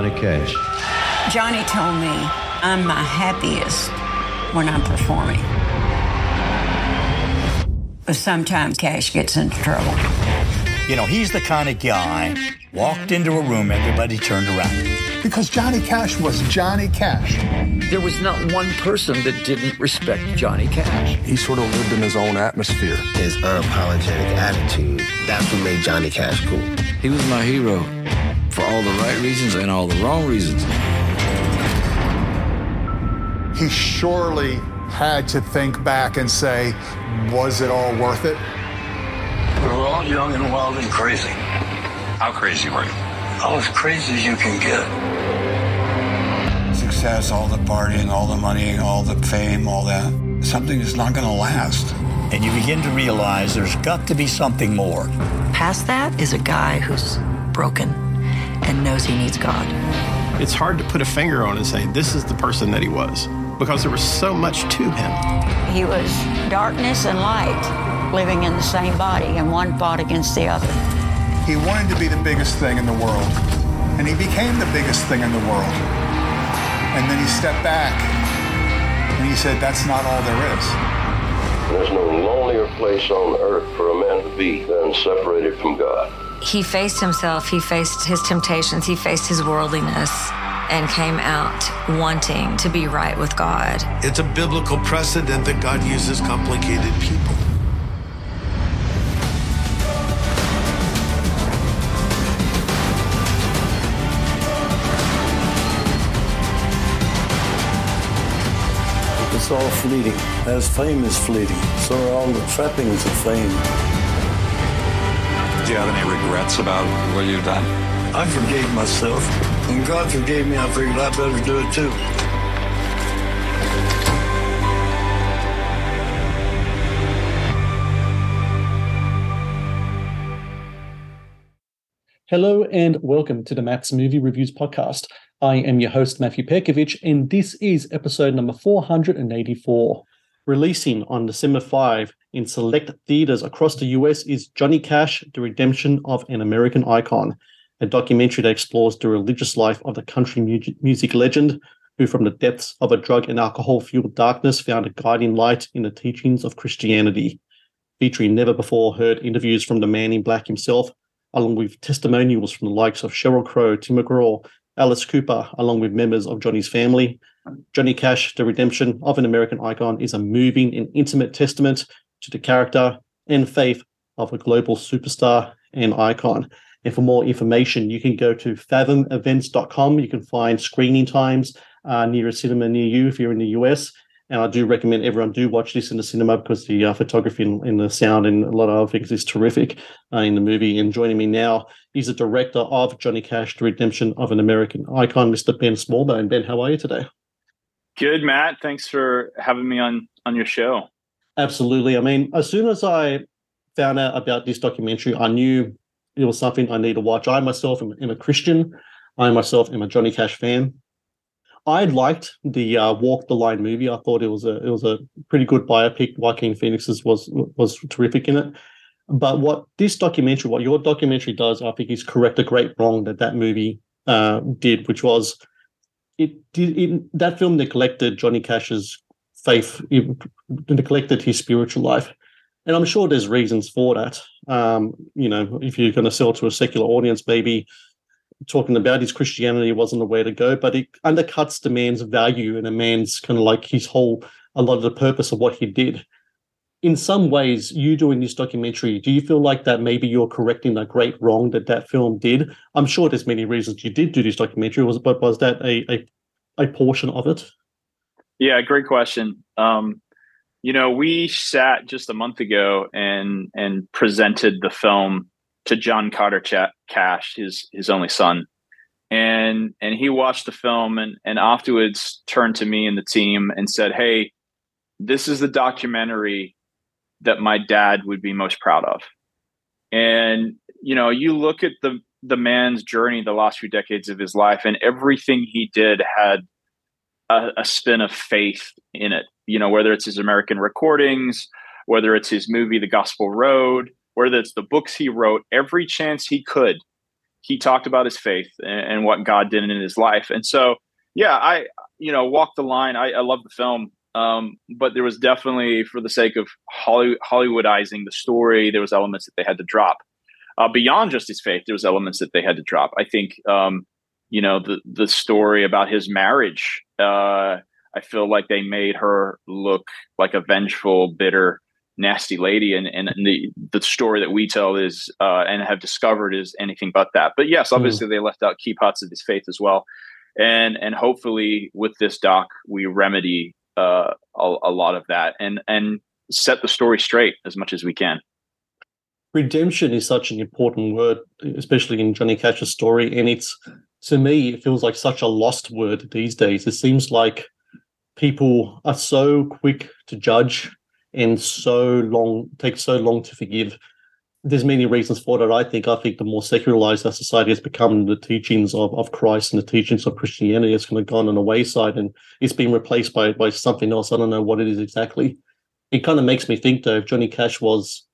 Johnny Cash. Johnny told me I'm my happiest when I'm performing. But sometimes Cash gets into trouble. You know, he's the kind of guy, walked into a room, everybody turned around. Because Johnny Cash was Johnny Cash. There was not one person that didn't respect Johnny Cash. He sort of lived in his own atmosphere. His unapologetic attitude, that's what made Johnny Cash cool. He was my hero for all the right reasons and all the wrong reasons. He surely had to think back and say, was it all worth it? We were all young and wild and crazy. How crazy were you? All as crazy as you can get. Success, all the partying, all the money, all the fame, all that. Something is not going to last. And you begin to realize there's got to be something more. Past that is a guy who's broken and knows he needs God. It's hard to put a finger on and say, this is the person that he was, because there was so much to him. He was darkness and light living in the same body, and one fought against the other. He wanted to be the biggest thing in the world, and he became the biggest thing in the world. And then he stepped back and he said, That's not all there is. There's no lonelier place on earth for a man to be than separated from God. He faced himself, he faced his temptations, he faced his worldliness, and came out wanting to be right with God. It's a biblical precedent that God uses complicated people. It's all fleeting, as fame is fleeting. So are all the trappings of fame. Do you have any regrets about what you've done? I forgave myself. When God forgave me, I figured I better do it too. Hello and welcome to the Matt's Movie Reviews podcast. I am your host, Matthew Perkovich, and this is episode number 484. Releasing on December 5 in select theaters across the US is Johnny Cash, The Redemption of an American Icon, a documentary that explores the religious life of the country music legend who, from the depths of a drug and alcohol fueled darkness, found a guiding light in the teachings of Christianity. Featuring never before heard interviews from the man in black himself, along with testimonials from the likes of Sheryl Crow, Tim McGraw, Alice Cooper, along with members of Johnny's family. Johnny Cash, The Redemption of an American Icon, is a moving and intimate testament to the character and faith of a global superstar and icon. And for more information, you can go to fathomevents.com. You can find screening times uh, near a cinema near you if you're in the US. And I do recommend everyone do watch this in the cinema because the uh, photography and, and, the sound and a lot of other things is terrific uh, in the movie. And joining me now, is the director of Johnny Cash: The Redemption of an American Icon, Mr. Ben Smallbone. Ben, how are you today? Good, Matt. Thanks for having me on on your show. Absolutely. I mean, as soon as I found out about this documentary, I knew it was something I need to watch. I myself am, am a Christian. I myself am a Johnny Cash fan. I liked the uh, Walk the Line movie. I thought it was a it was a pretty good biopic. Joaquin Phoenix's was was terrific in it. But what this documentary, what your documentary does, I think, is correct a great wrong that that movie uh, did, which was it did it, that film neglected Johnny Cash's faith, it neglected his spiritual life, and I'm sure there's reasons for that. Um, you know, if you're going to sell to a secular audience, maybe talking about his Christianity wasn't the way to go, but it undercuts the man's value and a man's kind of like his whole a lot of the purpose of what he did. In some ways, you doing this documentary, do you feel like that maybe you're correcting a great wrong that that film did? I'm sure there's many reasons you did do this documentary, was but was that a a, a portion of it? Yeah, great question. Um, you know, we sat just a month ago and and presented the film to John Carter Ch- Cash, his his only son, and and he watched the film and and afterwards turned to me and the team and said, "Hey, this is the documentary that my dad would be most proud of." And you know, you look at the the man's journey the last few decades of his life, and everything he did had a, a spin of faith in it. You know, whether it's his American recordings, whether it's his movie The Gospel Road, whether it's the books he wrote, every chance he could, he talked about his faith and, and what God did in his life. And so, yeah, I, you know, walk the line. I, I love the film. Um, but there was definitely, for the sake of Holly, Hollywoodizing the story, there was elements that they had to drop. Uh, beyond just his faith, there was elements that they had to drop. I think, um, you know, the the story about his marriage. Uh, I feel like they made her look like a vengeful, bitter, nasty lady, and and the the story that we tell is uh, and have discovered is anything but that. But yes, obviously mm. they left out key parts of his faith as well, and and hopefully with this doc we remedy uh, a, a lot of that and and set the story straight as much as we can. Redemption is such an important word, especially in Johnny Cash's story, and it's to me it feels like such a lost word these days. It seems like people are so quick to judge and so long take so long to forgive. There's many reasons for that. I think. I think the more secularized our society has become, the teachings of, of Christ and the teachings of Christianity has kind of gone on the wayside, and it's been replaced by by something else. I don't know what it is exactly. It kind of makes me think though, if Johnny Cash was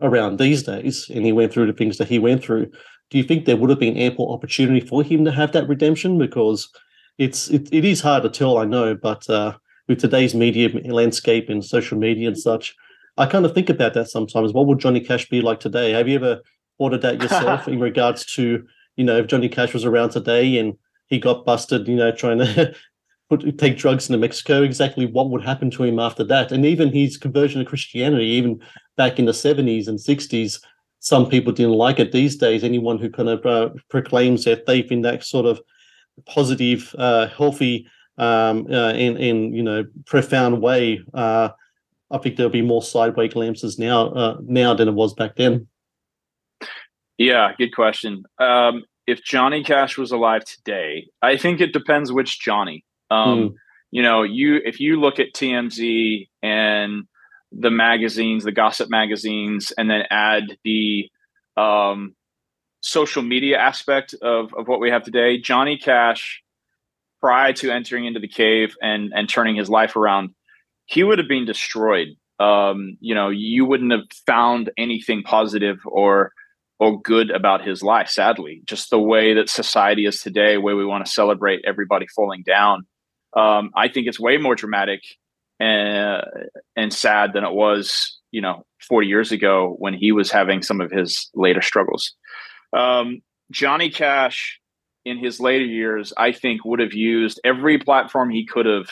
around these days and he went through the things that he went through, do you think there would have been ample opportunity for him to have that redemption? Because it's it, it is hard to tell, I know, but uh, with today's media landscape and social media and such, I kind of think about that sometimes. What would Johnny Cash be like today? Have you ever thought of that yourself in regards to, you know, if Johnny Cash was around today and he got busted, you know, trying to put, take drugs into Mexico, exactly what would happen to him after that? And even his conversion to Christianity, even back in the 70s and 60s, some people didn't like it. These days, anyone who kind of uh, proclaims they've been that sort of positive, uh, healthy, um, uh, in in you know profound way. Uh, I think there'll be more sideways glimpses now uh, now than it was back then. Yeah, good question. Um, if Johnny Cash was alive today, I think it depends which Johnny. Um, mm. You know, you if you look at TMZ and the magazines, the gossip magazines, and then add the um, social media aspect of, of what we have today, Johnny Cash prior to entering into the cave and and turning his life around, he would have been destroyed. Um, you know, you wouldn't have found anything positive or or good about his life. Sadly, just the way that society is today, where we want to celebrate everybody falling down. Um, I think it's way more dramatic and and sad than it was, you know, 40 years ago when he was having some of his later struggles. Um, Johnny Cash in his later years, I think, would have used every platform he could have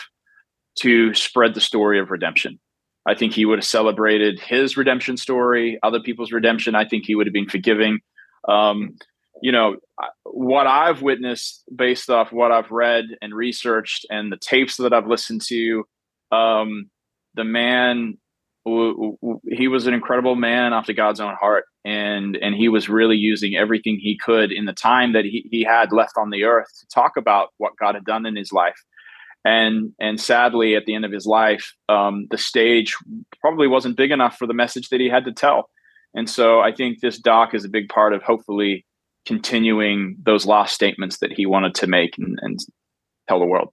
to spread the story of redemption. I think he would have celebrated his redemption story, other people's redemption. I think he would have been forgiving. Um, you know, what I've witnessed based off what I've read and researched and the tapes that I've listened to, um, the man he was an incredible man after God's own heart, and and he was really using everything he could in the time that he, he had left on the earth to talk about what God had done in his life. And and sadly, at the end of his life, um, the stage probably wasn't big enough for the message that he had to tell. And so I think this doc is a big part of hopefully continuing those last statements that he wanted to make and, and tell the world.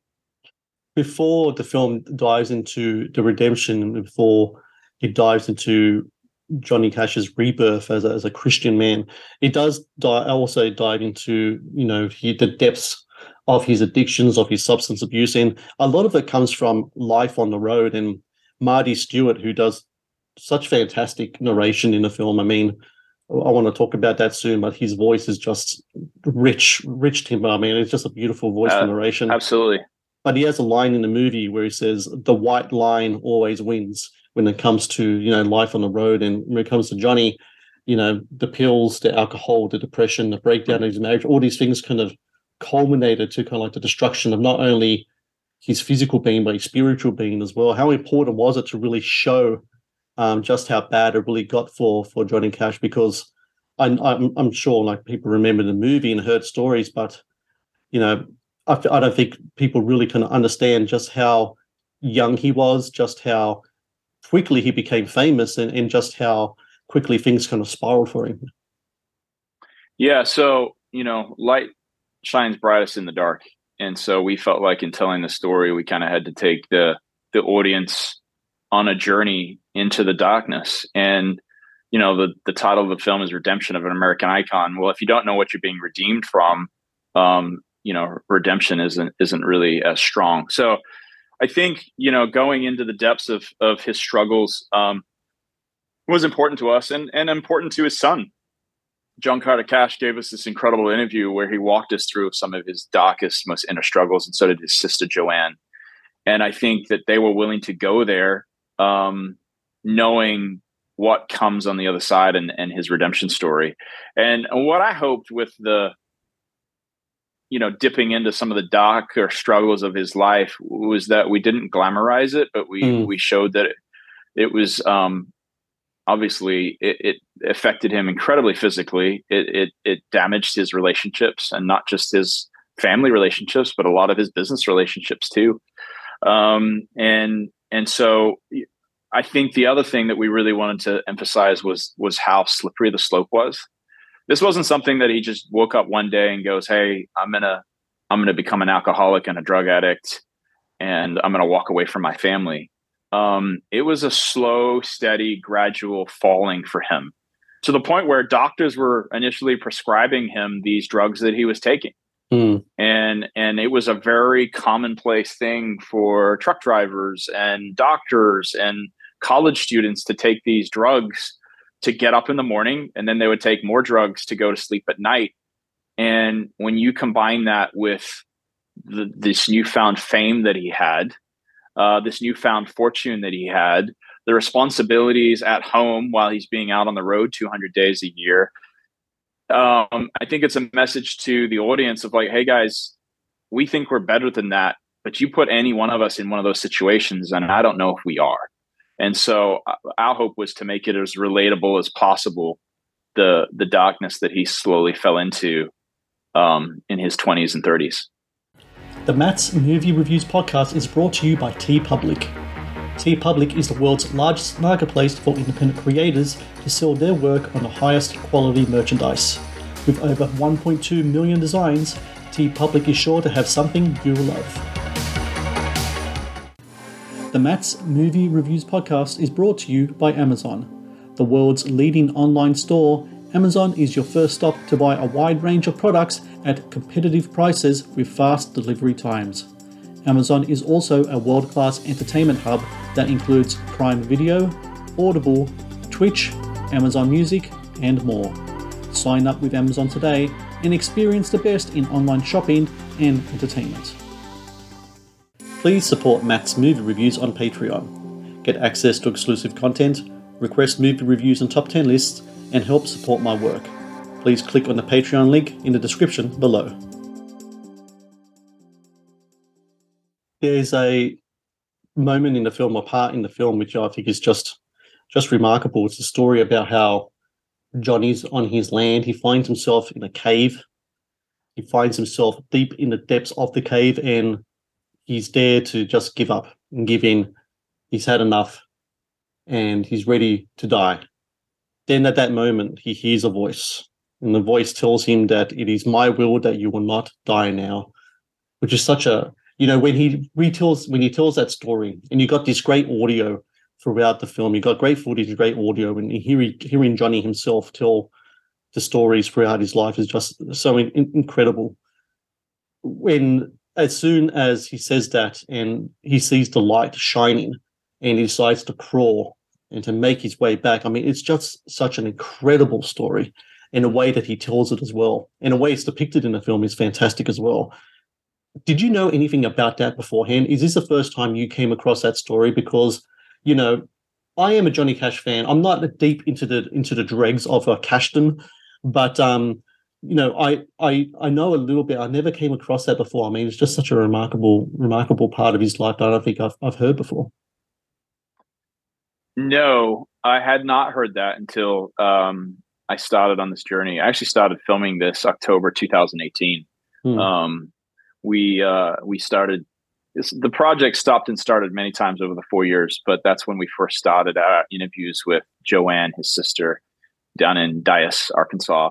Before the film dives into the redemption, before it dives into Johnny Cash's rebirth as a, as a Christian man. It does di- also dive into you know he, the depths of his addictions, of his substance abuse, and a lot of it comes from life on the road. And Marty Stuart, who does such fantastic narration in the film. I mean, I want to talk about that soon, but his voice is just rich, rich timber. I mean, it's just a beautiful voice uh, narration. Absolutely. But he has a line in the movie where he says, "The white line always wins." when it comes to you know life on the road and when it comes to Johnny, you know the pills, the alcohol, the depression, the breakdown of his marriage, all these things kind of culminated to kind of like the destruction of not only his physical being but his spiritual being as well. How important was it to really show um, just how bad it really got for for Johnny Cash because I, I'm, I'm sure like people remember the movie and heard stories, but you know, I, I don't think people really can understand just how young he was, just how quickly he became famous, and, and just how quickly things kind of spiraled for him. Yeah. So, you know, light shines brightest in the dark. And so we felt like in telling the story, we kind of had to take the the audience on a journey into the darkness. And, you know, the the title of the film is Redemption of an American Icon. Well, if you don't know what you're being redeemed from, um, you know, redemption isn't isn't really as strong. So I think, you know, going into the depths of of his struggles um was important to us and and important to his son John Carter Cash gave us this incredible interview where he walked us through some of his darkest, most inner struggles, and so did his sister Joanne. And I think that they were willing to go there, um, knowing what comes on the other side and, and his redemption story. And what I hoped with the, you know, dipping into some of the darker struggles of his life was that we didn't glamorize it, but we mm. we showed that it, it was um, obviously it, it, affected him incredibly physically. It, it, it damaged his relationships and not just his family relationships, but a lot of his business relationships too. Um, and and so I think the other thing that we really wanted to emphasize was was how slippery the slope was. This wasn't something that he just woke up one day and goes, "Hey, I'm gonna I'm gonna become an alcoholic and a drug addict, and I'm gonna walk away from my family." um, it was a slow, steady, gradual falling for him to the point where doctors were initially prescribing him these drugs that he was taking. Mm. And and it was a very commonplace thing for truck drivers and doctors and college students to take these drugs to get up in the morning and then they would take more drugs to go to sleep at night. And when you combine that with the, this newfound fame that he had, uh, this newfound fortune that he had, the responsibilities at home while he's being out on the road 200 days a year. Um, I think it's a message to the audience of like, hey guys, we think we're better than that, but you put any one of us in one of those situations, and I don't know if we are. And so uh, our hope was to make it as relatable as possible the the darkness that he slowly fell into um, in his 20s and 30s. The Matt's Movie Reviews podcast is brought to you by TeePublic. TeePublic is the world's largest marketplace for independent creators to sell their work on the highest quality merchandise. With over 1.2 million designs, TeePublic is sure to have something you'll love. The Matt's Movie Reviews podcast is brought to you by Amazon, the world's leading online store Amazon is your first stop to buy a wide range of products at competitive prices with fast delivery times. Amazon is also a world class entertainment hub that includes Prime Video, Audible, Twitch, Amazon Music, and more. Sign up with Amazon today and experience the best in online shopping and entertainment. Please support Matt's movie reviews on Patreon. Get access to exclusive content, request movie reviews and top 10 lists, and help support my work. Please click on the Patreon link in the description below. There's a moment in the film, a part in the film, which I think is just just remarkable. It's a story about how Johnny's on his land. He finds himself in a cave. He finds himself deep in the depths of the cave, and he's there to just give up and give in. He's had enough, and he's ready to die then at that moment he hears a voice and the voice tells him that it is my will that you will not die now which is such a you know when he retells when he tells that story and you got this great audio throughout the film you got great footage great audio and hearing hearing johnny himself tell the stories throughout his life is just so in, incredible when as soon as he says that and he sees the light shining and he decides to crawl and to make his way back. I mean, it's just such an incredible story in a way that he tells it as well. In a way it's depicted in the film is fantastic as well. Did you know anything about that beforehand? Is this the first time you came across that story? Because, you know, I am a Johnny Cash fan. I'm not deep into the into the dregs of uh, Cashdom, but um, you know, I I I know a little bit. I never came across that before. I mean, it's just such a remarkable remarkable part of his life that I don't think I've I've heard before. No, I had not heard that until um, I started on this journey. I actually started filming this October 2018. Hmm. Um, we uh, we started this, the project stopped and started many times over the four years, but that's when we first started our interviews with Joanne, his sister, down in Dyess, Arkansas.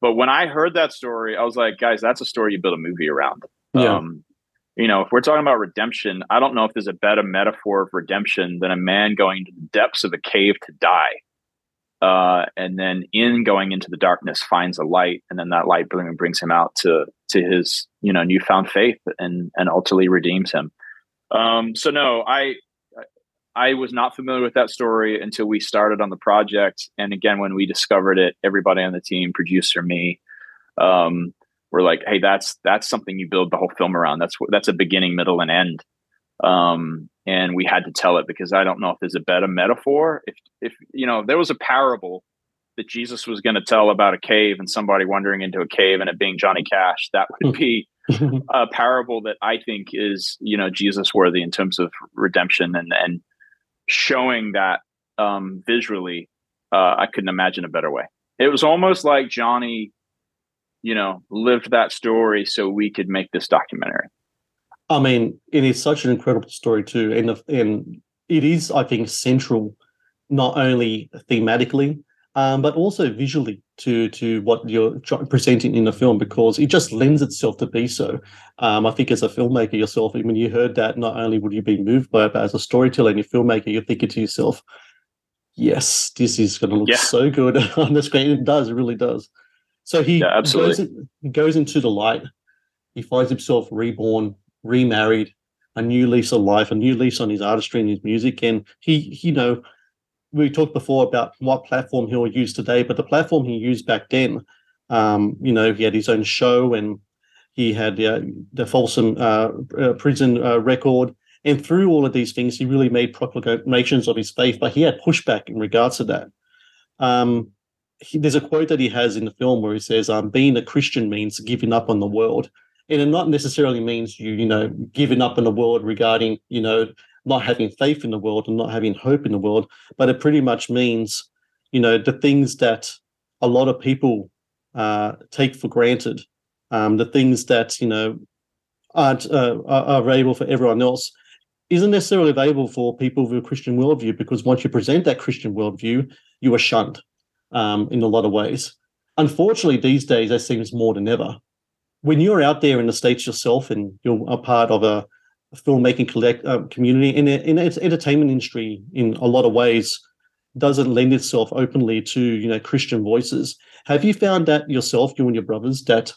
But when I heard that story, I was like, guys, that's a story you build a movie around. Yeah. Um, you know, if we're talking about redemption, I don't know if there's a better metaphor of redemption than a man going to the depths of a cave to die. Uh, and then in going into the darkness finds a light and then that light brings him out to to his you know newfound faith and and ultimately redeems him um, so no i i was not familiar with that story until we started on the project and again when we discovered it everybody on the team producer me um, we're like, hey, that's that's something you build the whole film around. That's that's a beginning, middle, and end. Um, and we had to tell it because I don't know if there's a better metaphor. If if you know, if there was a parable that Jesus was going to tell about a cave and somebody wandering into a cave and it being Johnny Cash, that would be a parable that I think is you know Jesus worthy in terms of redemption and and showing that um, visually. Uh, I couldn't imagine a better way. It was almost like Johnny you know, lived that story so we could make this documentary. I mean, it is such an incredible story too, and and it is, I think, central not only thematically, um, but also visually to to what you're presenting in the film because it just lends itself to be so. Um, I think as a filmmaker yourself, when you heard that, not only would you be moved by it, but as a storyteller and a filmmaker, you're thinking to yourself, "Yes, this is going to look yeah. so good on the screen." It does, it really does. So he yeah. Goes, goes into the light. He finds himself reborn, remarried, a new lease of life, a new lease on his artistry and his music. And he, you know, we talked before about what platform he'll use today, but the platform he used back then, um, you know, he had his own show and he had uh, the Folsom uh, uh, prison uh, record. And through all of these things, he really made proclamations of his faith, but he had pushback in regards to that. Um, he, there's a quote that he has in the film where he says, um, "Being a Christian means giving up on the world," and it not necessarily means you, you know, giving up on the world regarding, you know, not having faith in the world and not having hope in the world, but it pretty much means, you know, the things that a lot of people uh, take for granted, um, the things that you know aren't uh, are available for everyone else isn't necessarily available for people with a Christian worldview because once you present that Christian worldview, you are shunned um, in a lot of ways. Unfortunately, these days, that seems more than ever. When you're out there in the States yourself and you're a part of a filmmaking collect, uh, community, in, in its entertainment industry, in a lot of ways, doesn't lend itself openly to you know Christian voices. Have you found that yourself, you and your brothers, that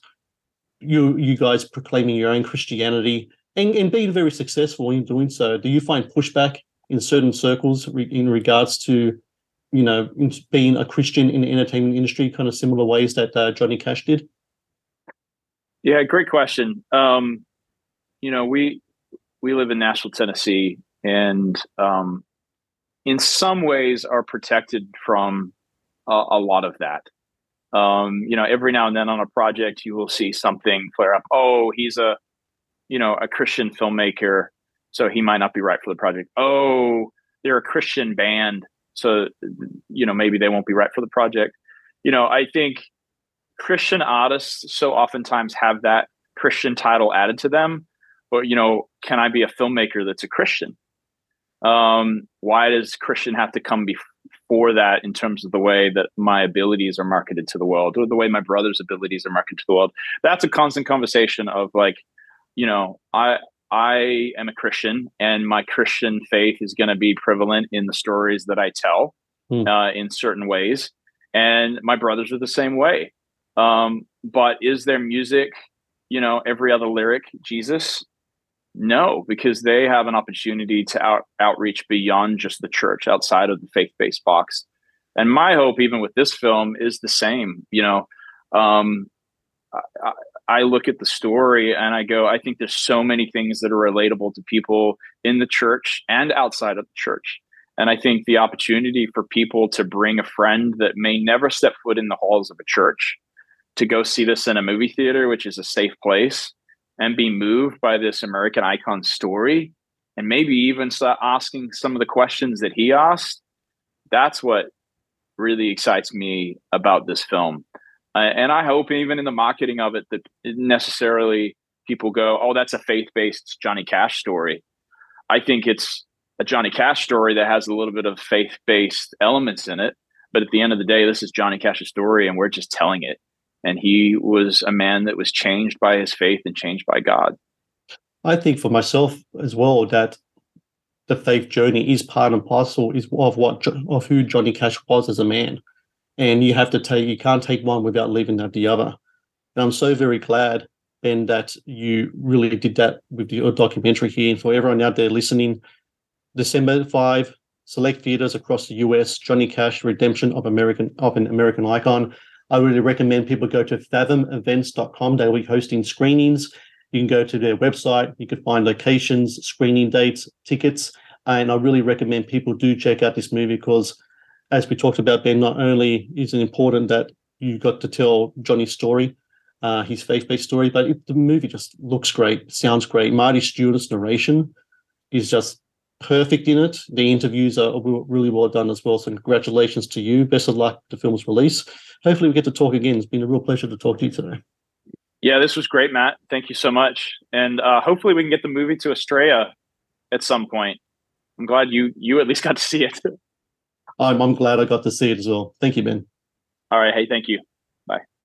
you you guys proclaiming your own Christianity and, and being very successful in doing so, do you find pushback in certain circles re- in regards to you know, being a Christian in the entertainment industry, kind of similar ways that uh, Johnny Cash did? Yeah, great question. Um, you know, we we live in Nashville, Tennessee, and um, in some ways are protected from a, a lot of that. Um, you know, every now and then on a project, you will see something flare up. Oh, he's a, you know, a Christian filmmaker, so he might not be right for the project. Oh, they're a Christian band, so you know maybe they won't be right for the project you know i think christian artists so oftentimes have that christian title added to them but you know can i be a filmmaker that's a christian um, why does christian have to come before that in terms of the way that my abilities are marketed to the world or the way my brother's abilities are marketed to the world that's a constant conversation of like you know i I am a Christian, and my Christian faith is going to be prevalent in the stories that I tell mm. uh, in certain ways. And my brothers are the same way. Um, but is their music, you know, every other lyric Jesus? No, because they have an opportunity to out, outreach beyond just the church, outside of the faith based box. And my hope, even with this film, is the same. You know, um, I, I look at the story and I go, I think there's so many things that are relatable to people in the church and outside of the church. And I think the opportunity for people to bring a friend that may never step foot in the halls of a church to go see this in a movie theater, which is a safe place, and be moved by this American icon story, and maybe even start asking some of the questions that he asked. That's what really excites me about this film. Uh, and I hope even in the marketing of it that necessarily people go, "Oh, that's a faith-based Johnny Cash story." I think it's a Johnny Cash story that has a little bit of faith-based elements in it, but at the end of the day, this is Johnny Cash's story, and we're just telling it. And he was a man that was changed by his faith and changed by God. I think for myself as well that the faith journey is part and parcel is of what of who Johnny Cash was as a man, and you have to take you can't take one without leaving out the other. And I'm so very glad Ben that you really did that with your documentary here. And for everyone out there listening, December five, select theaters across the US. Johnny Cash, Redemption of American of an American Icon. I really recommend people go to fathomevents.com. They'll be hosting screenings you can go to their website. You can find locations, screening dates, tickets. And I really recommend people do check out this movie because, as we talked about, Ben, not only is it important that you got to tell Johnny's story, uh, his faith-based story, but it, the movie just looks great, sounds great. Marty Stuart's narration is just perfect in it. The interviews are really well done as well. So congratulations to you. Best of luck to film's release. Hopefully we get to talk again. It's been a real pleasure to talk to you today. Yeah, this was great, Matt. Thank you so much, and uh, hopefully we can get the movie to Australia at some point. I'm glad you you at least got to see it. I'm I'm glad I got to see it as well. Thank you, Ben. All right. Hey, thank you.